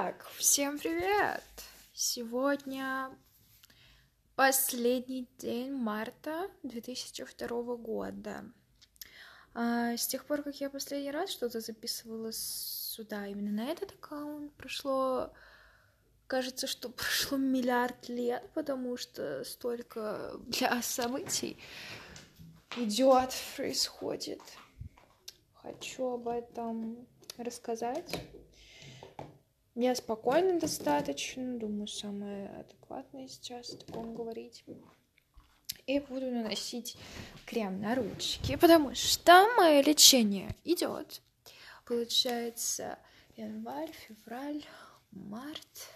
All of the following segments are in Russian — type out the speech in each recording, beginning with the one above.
Итак, всем привет! Сегодня последний день марта 2002 года. А, с тех пор, как я последний раз что-то записывала сюда, именно на этот аккаунт, прошло, кажется, что прошло миллиард лет, потому что столько для событий идет, происходит. Хочу об этом рассказать. Я спокойно достаточно, думаю, самое адекватное сейчас о таком говорить. И буду наносить крем на ручки, потому что мое лечение идет. Получается, январь, февраль, март.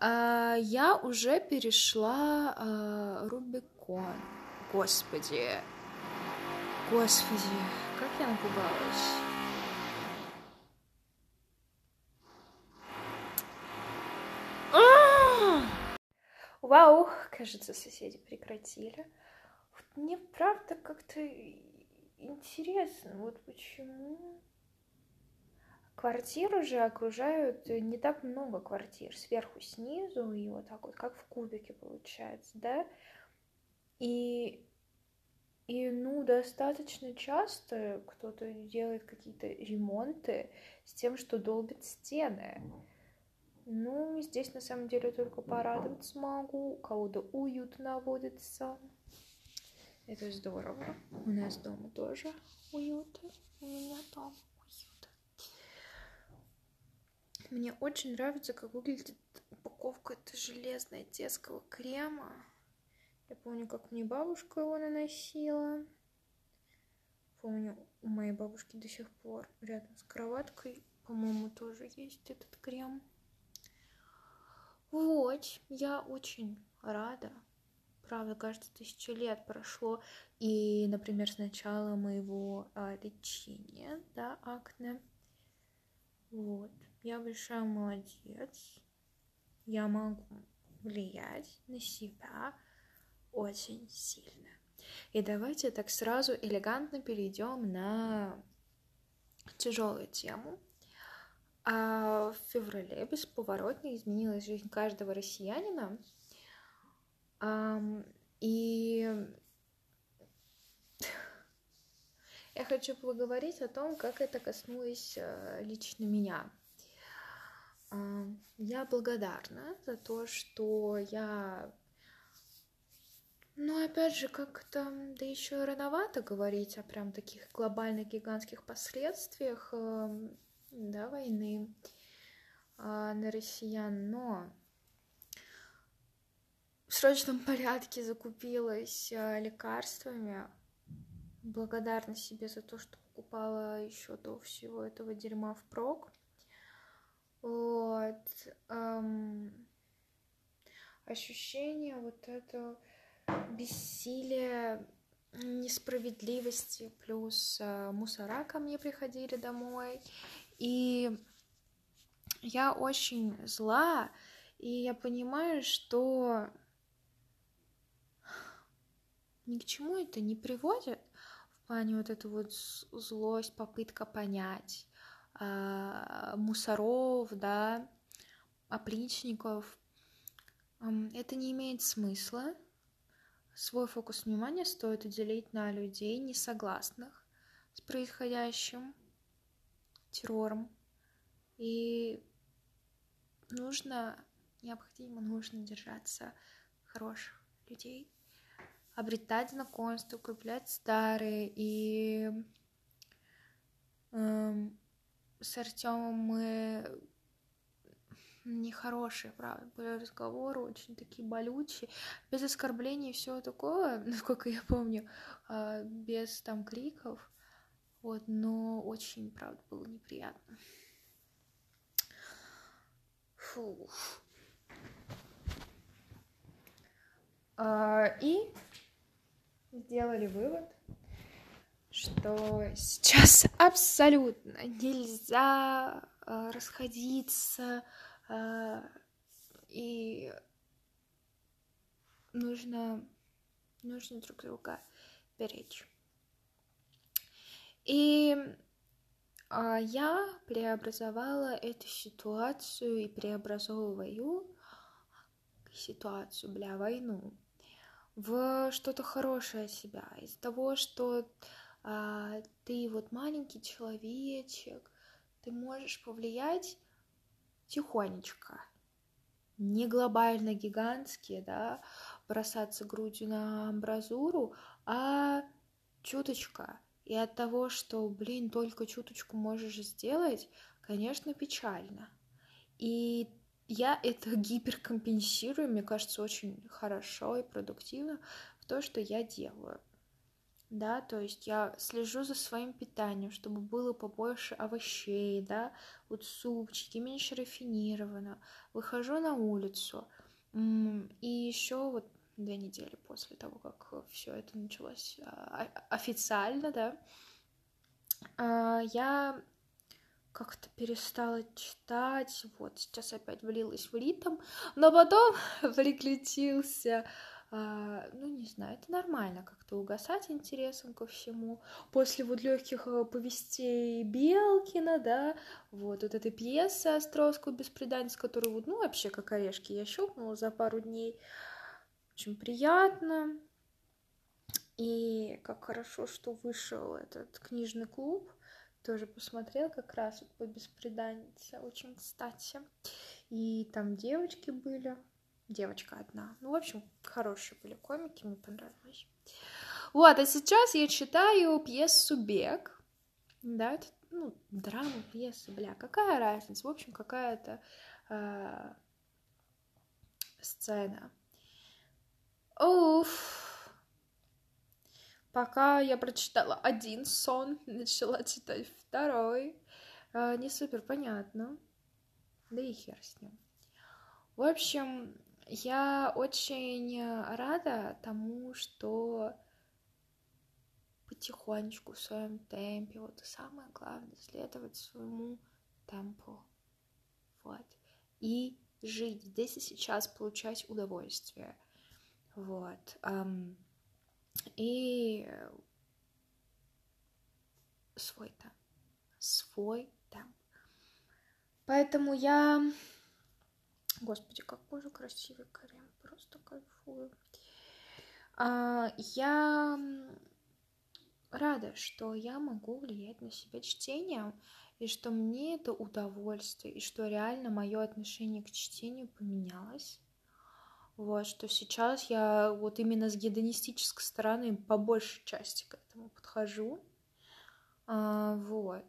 А, я уже перешла а, Рубикон. Господи. Господи, как я напугалась. Вау, кажется, соседи прекратили. Мне правда как-то интересно, вот почему квартиру же окружают не так много квартир, сверху, снизу, и вот так вот, как в кубике получается, да? И, и ну, достаточно часто кто-то делает какие-то ремонты с тем, что долбит стены. Ну, здесь на самом деле только порадоваться могу. У кого-то уют наводится. Это здорово. У нас дома тоже уют. У меня дома уют. Мне очень нравится, как выглядит упаковка это железная детского крема. Я помню, как мне бабушка его наносила. Помню, у моей бабушки до сих пор рядом с кроваткой, по-моему, тоже есть этот крем. Вот, я очень рада. Правда, кажется, тысячу лет прошло. И, например, с начала моего а, лечения, да, акне. Вот. Я большая молодец. Я могу влиять на себя очень сильно. И давайте так сразу элегантно перейдем на тяжелую тему, а в феврале бесповоротно изменилась жизнь каждого россиянина. И я хочу поговорить о том, как это коснулось э, лично меня. Я благодарна за то, что я... Ну, опять же, как-то, да еще рановато говорить о прям таких глобальных гигантских последствиях да, войны а, на россиян, но в срочном порядке закупилась а, лекарствами. Благодарна себе за то, что покупала еще до всего этого дерьма впрок. Вот. Эм, ощущение вот это бессилия несправедливости, плюс э, мусора ко мне приходили домой, и я очень зла, и я понимаю, что ни к чему это не приводит в плане вот эту вот злость, попытка понять э, мусоров, да, опричников. Это не имеет смысла. Свой фокус внимания стоит уделить на людей, не согласных с происходящим террором. И нужно, необходимо, нужно держаться хороших людей, обретать знакомства, укреплять старые. И эм, с Артемом мы нехорошие, правда, были разговоры, очень такие болючие, без оскорблений и всего такого, насколько я помню, а, без там криков. Вот, но очень, правда, было неприятно. Фу. А, и сделали вывод, что сейчас абсолютно нельзя а, расходиться а, и нужно нужно друг друга беречь. И а я преобразовала эту ситуацию и преобразовываю ситуацию, бля, войну в что-то хорошее себя, из того, что а, ты вот маленький человечек, ты можешь повлиять тихонечко, не глобально гигантские, да, бросаться грудью на амбразуру, а чуточка. И от того, что, блин, только чуточку можешь сделать, конечно, печально. И я это гиперкомпенсирую, мне кажется, очень хорошо и продуктивно в то, что я делаю. Да, то есть я слежу за своим питанием, чтобы было побольше овощей, да, вот супчики, меньше рафинированно. Выхожу на улицу. И еще вот две недели после того, как все это началось а, официально, да, а, я как-то перестала читать, вот, сейчас опять влилась в ритм, но потом приключился, а, ну, не знаю, это нормально как-то угасать интересом ко всему. После вот легких э, повестей Белкина, да, вот, вот этой пьесы Островского «Беспреданец», которую, вот, ну, вообще, как орешки, я щелкнула за пару дней. Очень приятно. И как хорошо, что вышел этот книжный клуб, тоже посмотрел как раз вот по беспреданнице, очень кстати. И там девочки были, девочка одна. Ну, в общем, хорошие были комики, мне понравилось. Вот, а сейчас я читаю пьесу «Бег». Да, это, ну, драма, пьеса, бля, какая разница? В общем, какая-то э, сцена. Уф, Пока я прочитала один сон, начала читать второй. А, не супер понятно. Да и хер с ним. В общем, я очень рада тому, что потихонечку в своем темпе, вот и самое главное, следовать своему темпу. Вот. И жить здесь и сейчас, получать удовольствие. Вот. И свой темп. Свой темп. Поэтому я... Господи, какой же красивый крем. Просто кайфую. А, я рада, что я могу влиять на себя чтением, и что мне это удовольствие, и что реально мое отношение к чтению поменялось. Вот, что сейчас я вот именно с гедонистической стороны по большей части к этому подхожу. А, вот.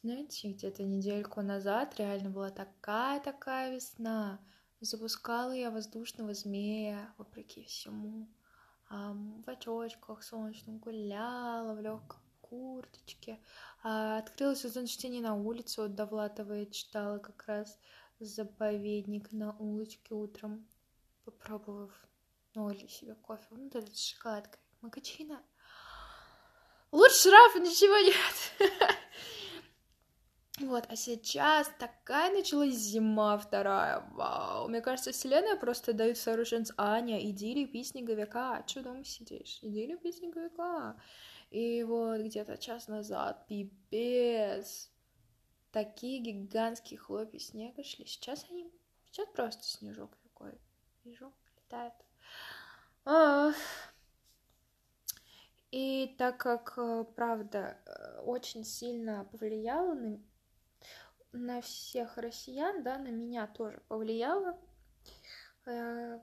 Знаете, где-то недельку назад реально была такая-такая весна. Запускала я воздушного змея, вопреки всему. А, в очочках солнечных гуляла, в легкой курточке. А, открыла сезон чтения на улице, от Довлатовой читала как раз заповедник на улочке утром, попробовав налили себе кофе, ну да, с шоколадкой, макачина. Лучше Рафа ничего нет. Вот, а сейчас такая началась зима вторая, вау. Мне кажется, вселенная просто дает сооруженец Аня, иди лепи снеговика, а что дома сидишь? Иди лепи снеговика. И вот где-то час назад, пипец, такие гигантские хлопья снега шли. Сейчас они... Сейчас просто снежок такой. Вижу, летает. Ах. И так как, э, правда, э, очень сильно повлияло на, на всех россиян, да, на меня тоже повлияло, э,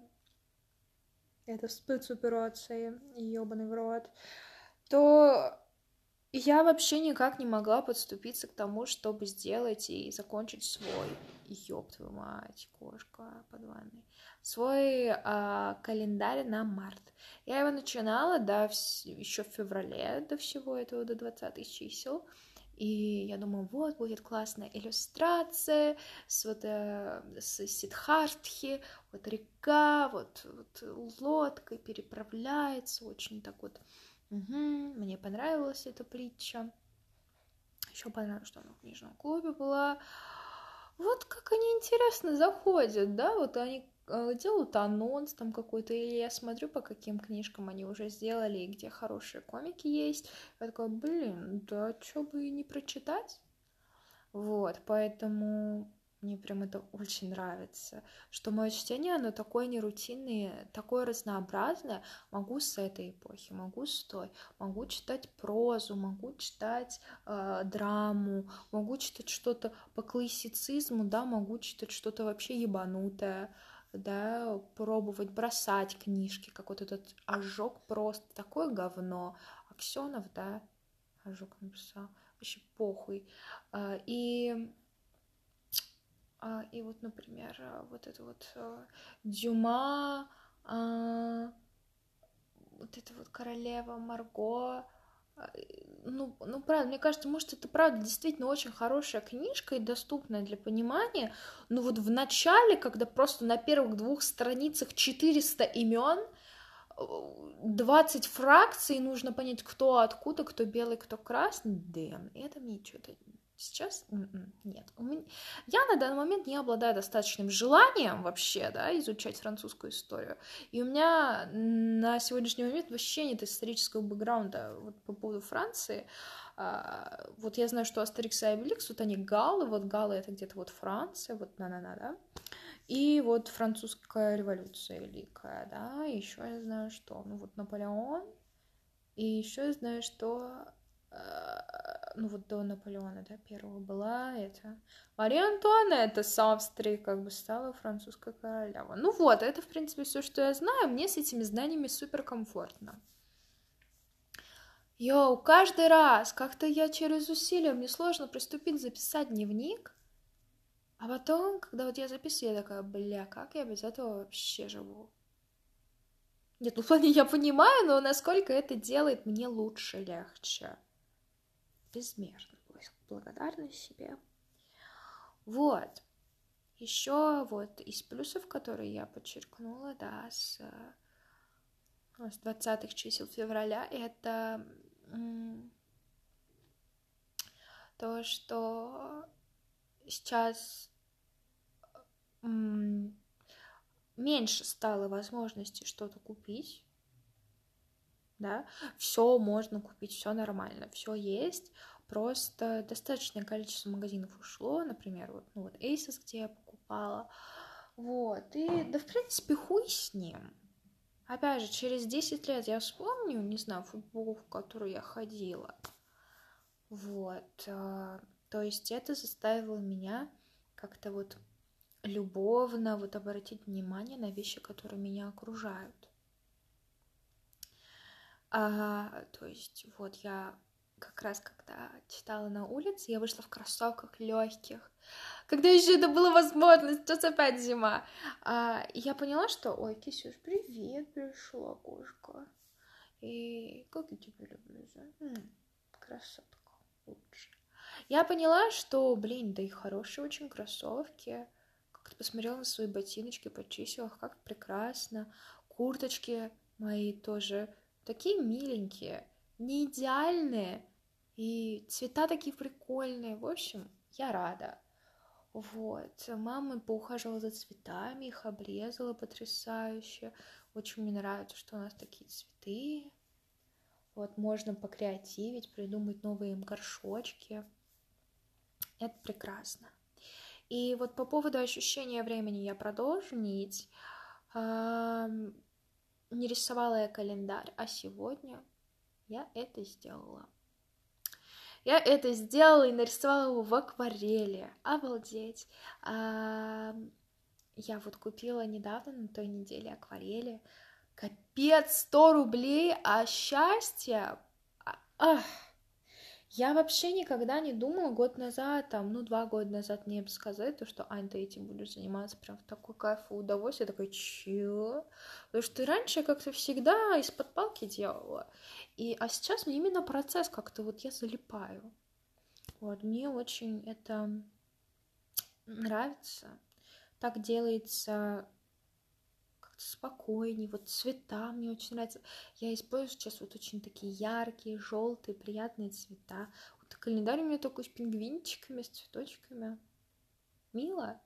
это спецоперация, ебаный в рот, то я вообще никак не могла подступиться к тому, чтобы сделать и закончить свой, ёб твою мать, кошка под ванной, свой а, календарь на март. Я его начинала, да, еще в феврале до всего этого, до 20 чисел. И я думаю, вот, будет классная иллюстрация с вот э, с Сидхартхи, вот река, вот, вот лодкой переправляется, очень так вот Угу, мне понравилась эта притча. Еще понравилось, что она в книжном клубе была. Вот как они интересно заходят, да, вот они э, делают анонс там какой-то, или я смотрю, по каким книжкам они уже сделали, и где хорошие комики есть. Я такая, блин, да что бы и не прочитать? Вот, поэтому мне прям это очень нравится, что мое чтение, оно такое нерутинное, такое разнообразное. Могу с этой эпохи, могу с той, могу читать прозу, могу читать э, драму, могу читать что-то по классицизму, да, могу читать что-то вообще ебанутое, да, пробовать бросать книжки, как вот этот ожог просто, такое говно. Аксенов, да, ожог написал, вообще похуй. А, и и вот, например, а, вот это вот а, Дюма, вот это вот королева Марго, ну, ну, правда, мне кажется, может, это правда действительно очень хорошая книжка и доступная для понимания, но вот в начале, когда просто на первых двух страницах 400 имен, 20 фракций, нужно понять, кто откуда, кто белый, кто красный, дэн, это мне что-то Сейчас м-м, нет. Я на данный момент не обладаю достаточным желанием вообще, да, изучать французскую историю. И у меня на сегодняшний момент вообще нет исторического бэкграунда вот по поводу Франции. А, вот я знаю, что Астерикс и Обеликс, вот они галлы, вот галлы это где-то вот Франция, вот на-на-на, да. И вот французская революция великая, да, еще я знаю, что, ну вот Наполеон, и еще я знаю, что ну вот до Наполеона, да, первого была это Мария Антуанетта с Австрии как бы стала французская королева. Ну вот, это, в принципе, все, что я знаю. Мне с этими знаниями супер комфортно. Йоу, каждый раз как-то я через усилия, мне сложно приступить записать дневник, а потом, когда вот я записываю, я такая, бля, как я без этого вообще живу? Нет, ну в плане я понимаю, но насколько это делает мне лучше, легче безмерно благодарна себе. Вот. Еще вот из плюсов, которые я подчеркнула, да, с, с 20 чисел февраля, это то, что сейчас меньше стало возможности что-то купить, да, все можно купить, все нормально, все есть, просто достаточное количество магазинов ушло, например, вот, ну вот Asos, где я покупала, вот, и да, в принципе, хуй с ним. Опять же, через 10 лет я вспомню, не знаю, футболку, в которую я ходила, вот, а, то есть это заставило меня как-то вот любовно вот обратить внимание на вещи, которые меня окружают. А, то есть вот я как раз когда читала на улице, я вышла в кроссовках легких. Когда еще это была возможность, сейчас опять зима. А, я поняла, что, ой, Кисюш, привет, пришла кошка. И как я тебя люблю, за? М-м, лучше. Я поняла, что, блин, да и хорошие очень кроссовки. Как-то посмотрела на свои ботиночки, почистила их, как прекрасно. Курточки мои тоже такие миленькие, не идеальные, и цвета такие прикольные. В общем, я рада. Вот. Мама поухаживала за цветами, их обрезала потрясающе. Очень мне нравится, что у нас такие цветы. Вот, можно покреативить, придумать новые им горшочки. Это прекрасно. И вот по поводу ощущения времени я продолжу нить не рисовала я календарь, а сегодня я это сделала. Я это сделала и нарисовала его в акварели. Обалдеть. А, я вот купила недавно, на той неделе, акварели. Капец, 100 рублей, а счастье... А, ах. Я вообще никогда не думала год назад, там, ну, два года назад мне бы сказать, то, что, Ань, ты этим будешь заниматься прям в такой кайф и удовольствие. Я такая, чё? Потому что раньше как-то всегда из-под палки делала. И, а сейчас мне именно процесс как-то вот я залипаю. Вот, мне очень это нравится. Так делается спокойнее, вот цвета мне очень нравятся. Я использую сейчас вот очень такие яркие, желтые, приятные цвета. Вот календарь у меня такой с пингвинчиками, с цветочками. Мило.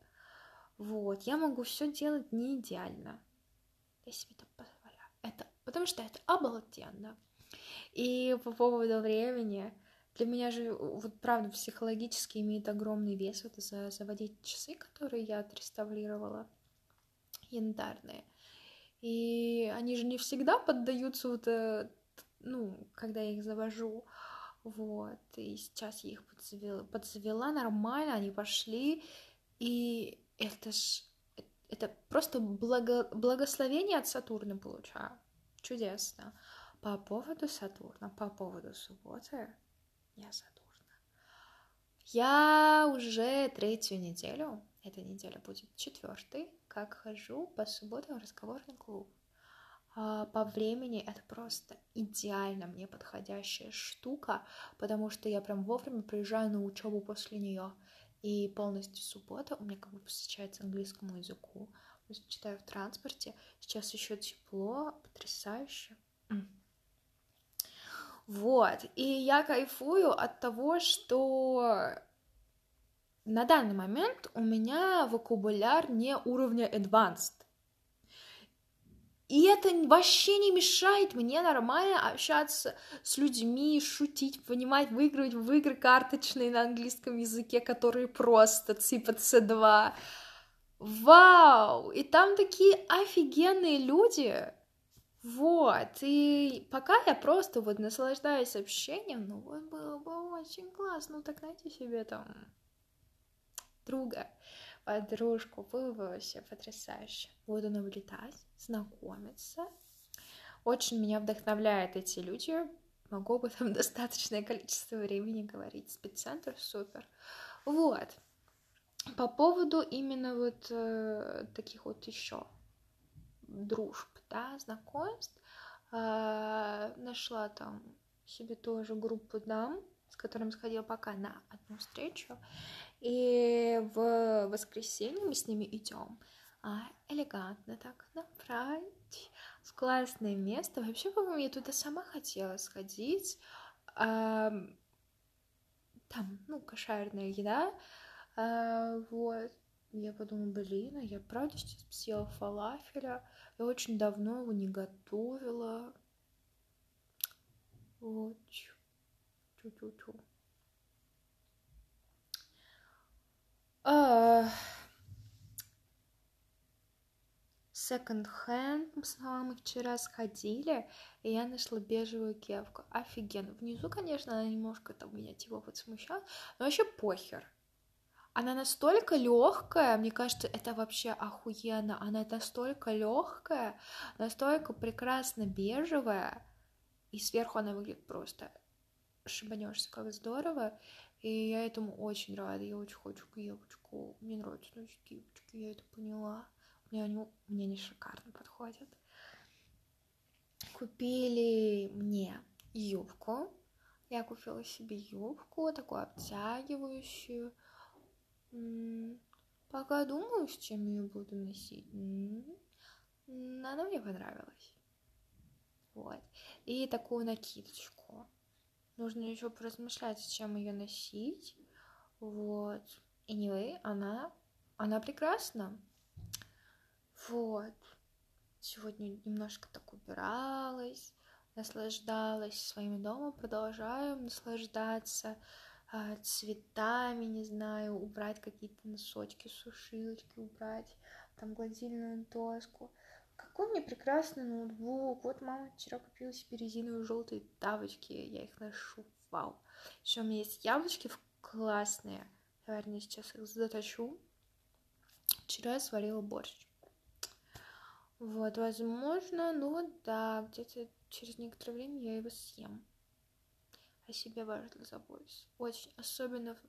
Вот, я могу все делать не идеально. Я себе это позволяю. Это, потому что это обалденно. И по поводу времени, для меня же, вот правда, психологически имеет огромный вес вот за заводить часы, которые я отреставрировала, янтарные. И они же не всегда поддаются вот, э, ну, когда я их завожу. Вот, и сейчас я их подзавела, подзавела нормально, они пошли, и это ж, это просто благо, благословение от Сатурна получаю. Чудесно. По поводу Сатурна, по поводу субботы, я Сатурна. Я уже третью неделю, эта неделя будет четвертой, как хожу по субботам в разговорный клуб. А по времени это просто идеально мне подходящая штука, потому что я прям вовремя приезжаю на учебу после нее. И полностью суббота у меня как бы посвящается английскому языку. Читаю в транспорте. Сейчас еще тепло, потрясающе. Вот. И я кайфую от того, что на данный момент у меня вокабуляр не уровня advanced. И это вообще не мешает мне нормально общаться с людьми, шутить, понимать, выигрывать в игры карточные на английском языке, которые просто типа C2. Вау! И там такие офигенные люди. Вот, и пока я просто вот наслаждаюсь общением, ну вот было бы очень классно, ну так найти себе там друга, подружку, было бы вообще потрясающе. Буду наблюдать, знакомиться. Очень меня вдохновляют эти люди, могу об этом достаточное количество времени говорить. Спеццентр супер. Вот. По поводу именно вот э, таких вот еще дружб, да, знакомств, э, нашла там себе тоже группу дам, с которым сходила пока на одну встречу, и воскресенье мы с ними идем а, элегантно так набрать в классное место. Вообще, по-моему, я туда сама хотела сходить. А, там, ну, кошерная еда. А, вот. Я подумала, блин, а я правда сейчас съела фалафеля. Я очень давно его не готовила. Вот. Чу-чу-чу. Uh, second hand, мы с мамой вчера сходили, и я нашла бежевую кепку. Офигенно. Внизу, конечно, она немножко там меня типа вот смущала, но вообще похер. Она настолько легкая, мне кажется, это вообще охуенно. Она настолько легкая, настолько прекрасно бежевая, и сверху она выглядит просто шибанешься, как здорово. И я этому очень рада. Я очень хочу кепочку. Мне нравятся носить кепочки, я это поняла. Мне они мне не шикарно подходят. Купили мне юбку. Я купила себе юбку, такую обтягивающую. Пока думаю, с чем ее буду носить. Она мне понравилась. Вот. И такую накидочку. Нужно еще поразмышлять, с чем ее носить. Вот. И anyway, она, она прекрасна. Вот. Сегодня немножко так убиралась, наслаждалась своим домом, продолжаю наслаждаться а, цветами, не знаю, убрать какие-то носочки, сушилочки убрать, там гладильную доску. Какой мне прекрасный ноутбук. Вот мама вчера купила себе резиновые желтые тапочки. Я их ношу. Вау. Еще у меня есть яблочки классные. Наверное, сейчас их заточу. Вчера я сварила борщ. Вот, возможно, ну да, где-то через некоторое время я его съем. О себе важно заботиться. Очень, особенно в,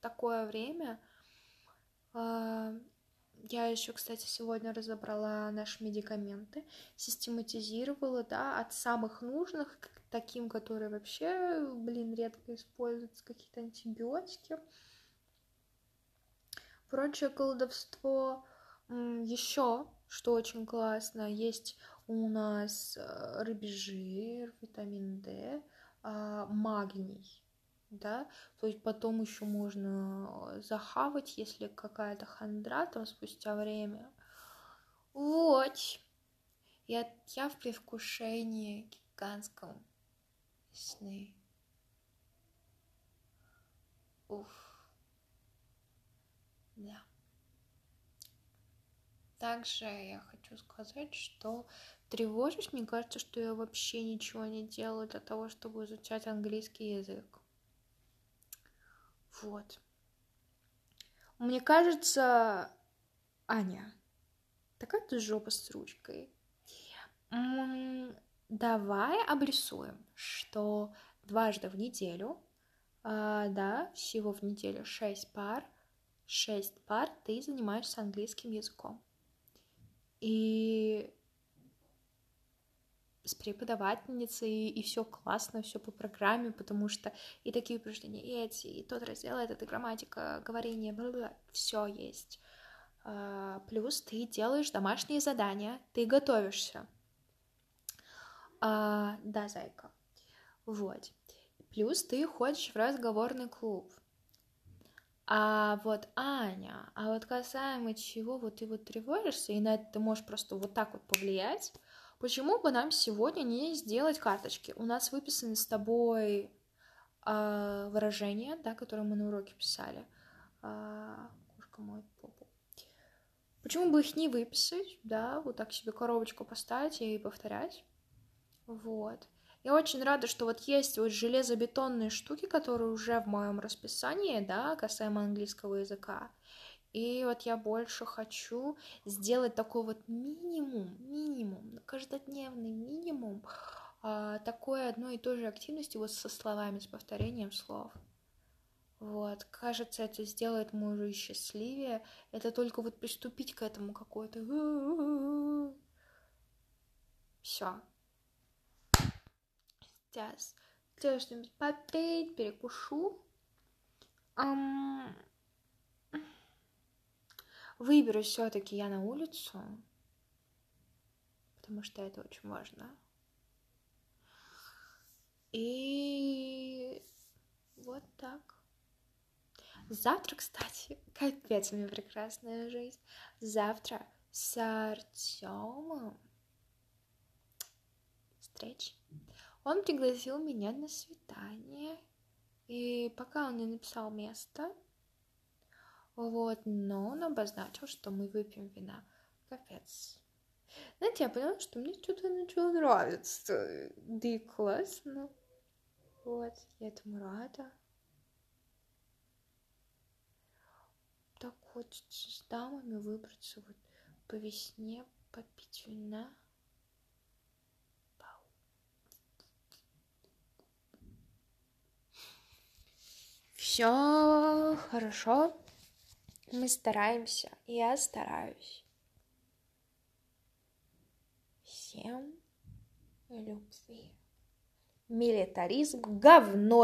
такое время. Э, я еще, кстати, сегодня разобрала наши медикаменты, систематизировала, да, от самых нужных к таким, которые вообще, блин, редко используются, какие-то антибиотики. Прочее колдовство. Еще, что очень классно, есть у нас э, рыбий жир, витамин D, а, магний. Да, то есть потом еще можно захавать, если какая-то хандра там спустя время. Вот. Я, я в предвкушении гигантском сны. Уф. Да. Также я хочу сказать, что тревожусь, мне кажется, что я вообще ничего не делаю для того, чтобы изучать английский язык. Вот. Мне кажется, Аня, такая ты жопа с ручкой. Давай обрисуем, что дважды в неделю, э, да, всего в неделю шесть пар, шесть пар ты занимаешься английским языком. И с преподавательницей, и все классно, все по программе, потому что и такие упражнения, и эти, и тот раздел, этот, и грамматика, говорение, все есть. А, плюс ты делаешь домашние задания, ты готовишься. А, да, зайка. Вот. Плюс ты ходишь в разговорный клуб. А вот Аня, а вот касаемо чего вот ты вот тревожишься, и на это ты можешь просто вот так вот повлиять, почему бы нам сегодня не сделать карточки? У нас выписаны с тобой э, выражения, да, которые мы на уроке писали. Э, кошка моет попу. Почему бы их не выписать, да, вот так себе коробочку поставить и повторять? Вот. Я очень рада, что вот есть вот железобетонные штуки, которые уже в моем расписании, да, касаемо английского языка. И вот я больше хочу сделать такой вот минимум, минимум, каждодневный минимум а, такой одной и той же активности вот со словами, с повторением слов. Вот, кажется, это сделает мужа счастливее. Это только вот приступить к этому какой-то. Все, сейчас сделаю что-нибудь попить, перекушу. Um, выберусь все-таки я на улицу, потому что это очень важно. И вот так. Завтра, кстати, капец, у меня прекрасная жизнь. Завтра с Артемом встреча. Он пригласил меня на свидание, и пока он не написал место, вот, но он обозначил, что мы выпьем вина. Капец. Знаете, я поняла, что мне что-то начало нравиться. Да и классно. Вот, я этому рада. Так хочется с дамами выбраться вот по весне, попить вина. Все хорошо. Мы стараемся. Я стараюсь. Всем любви. Милитаризм говно.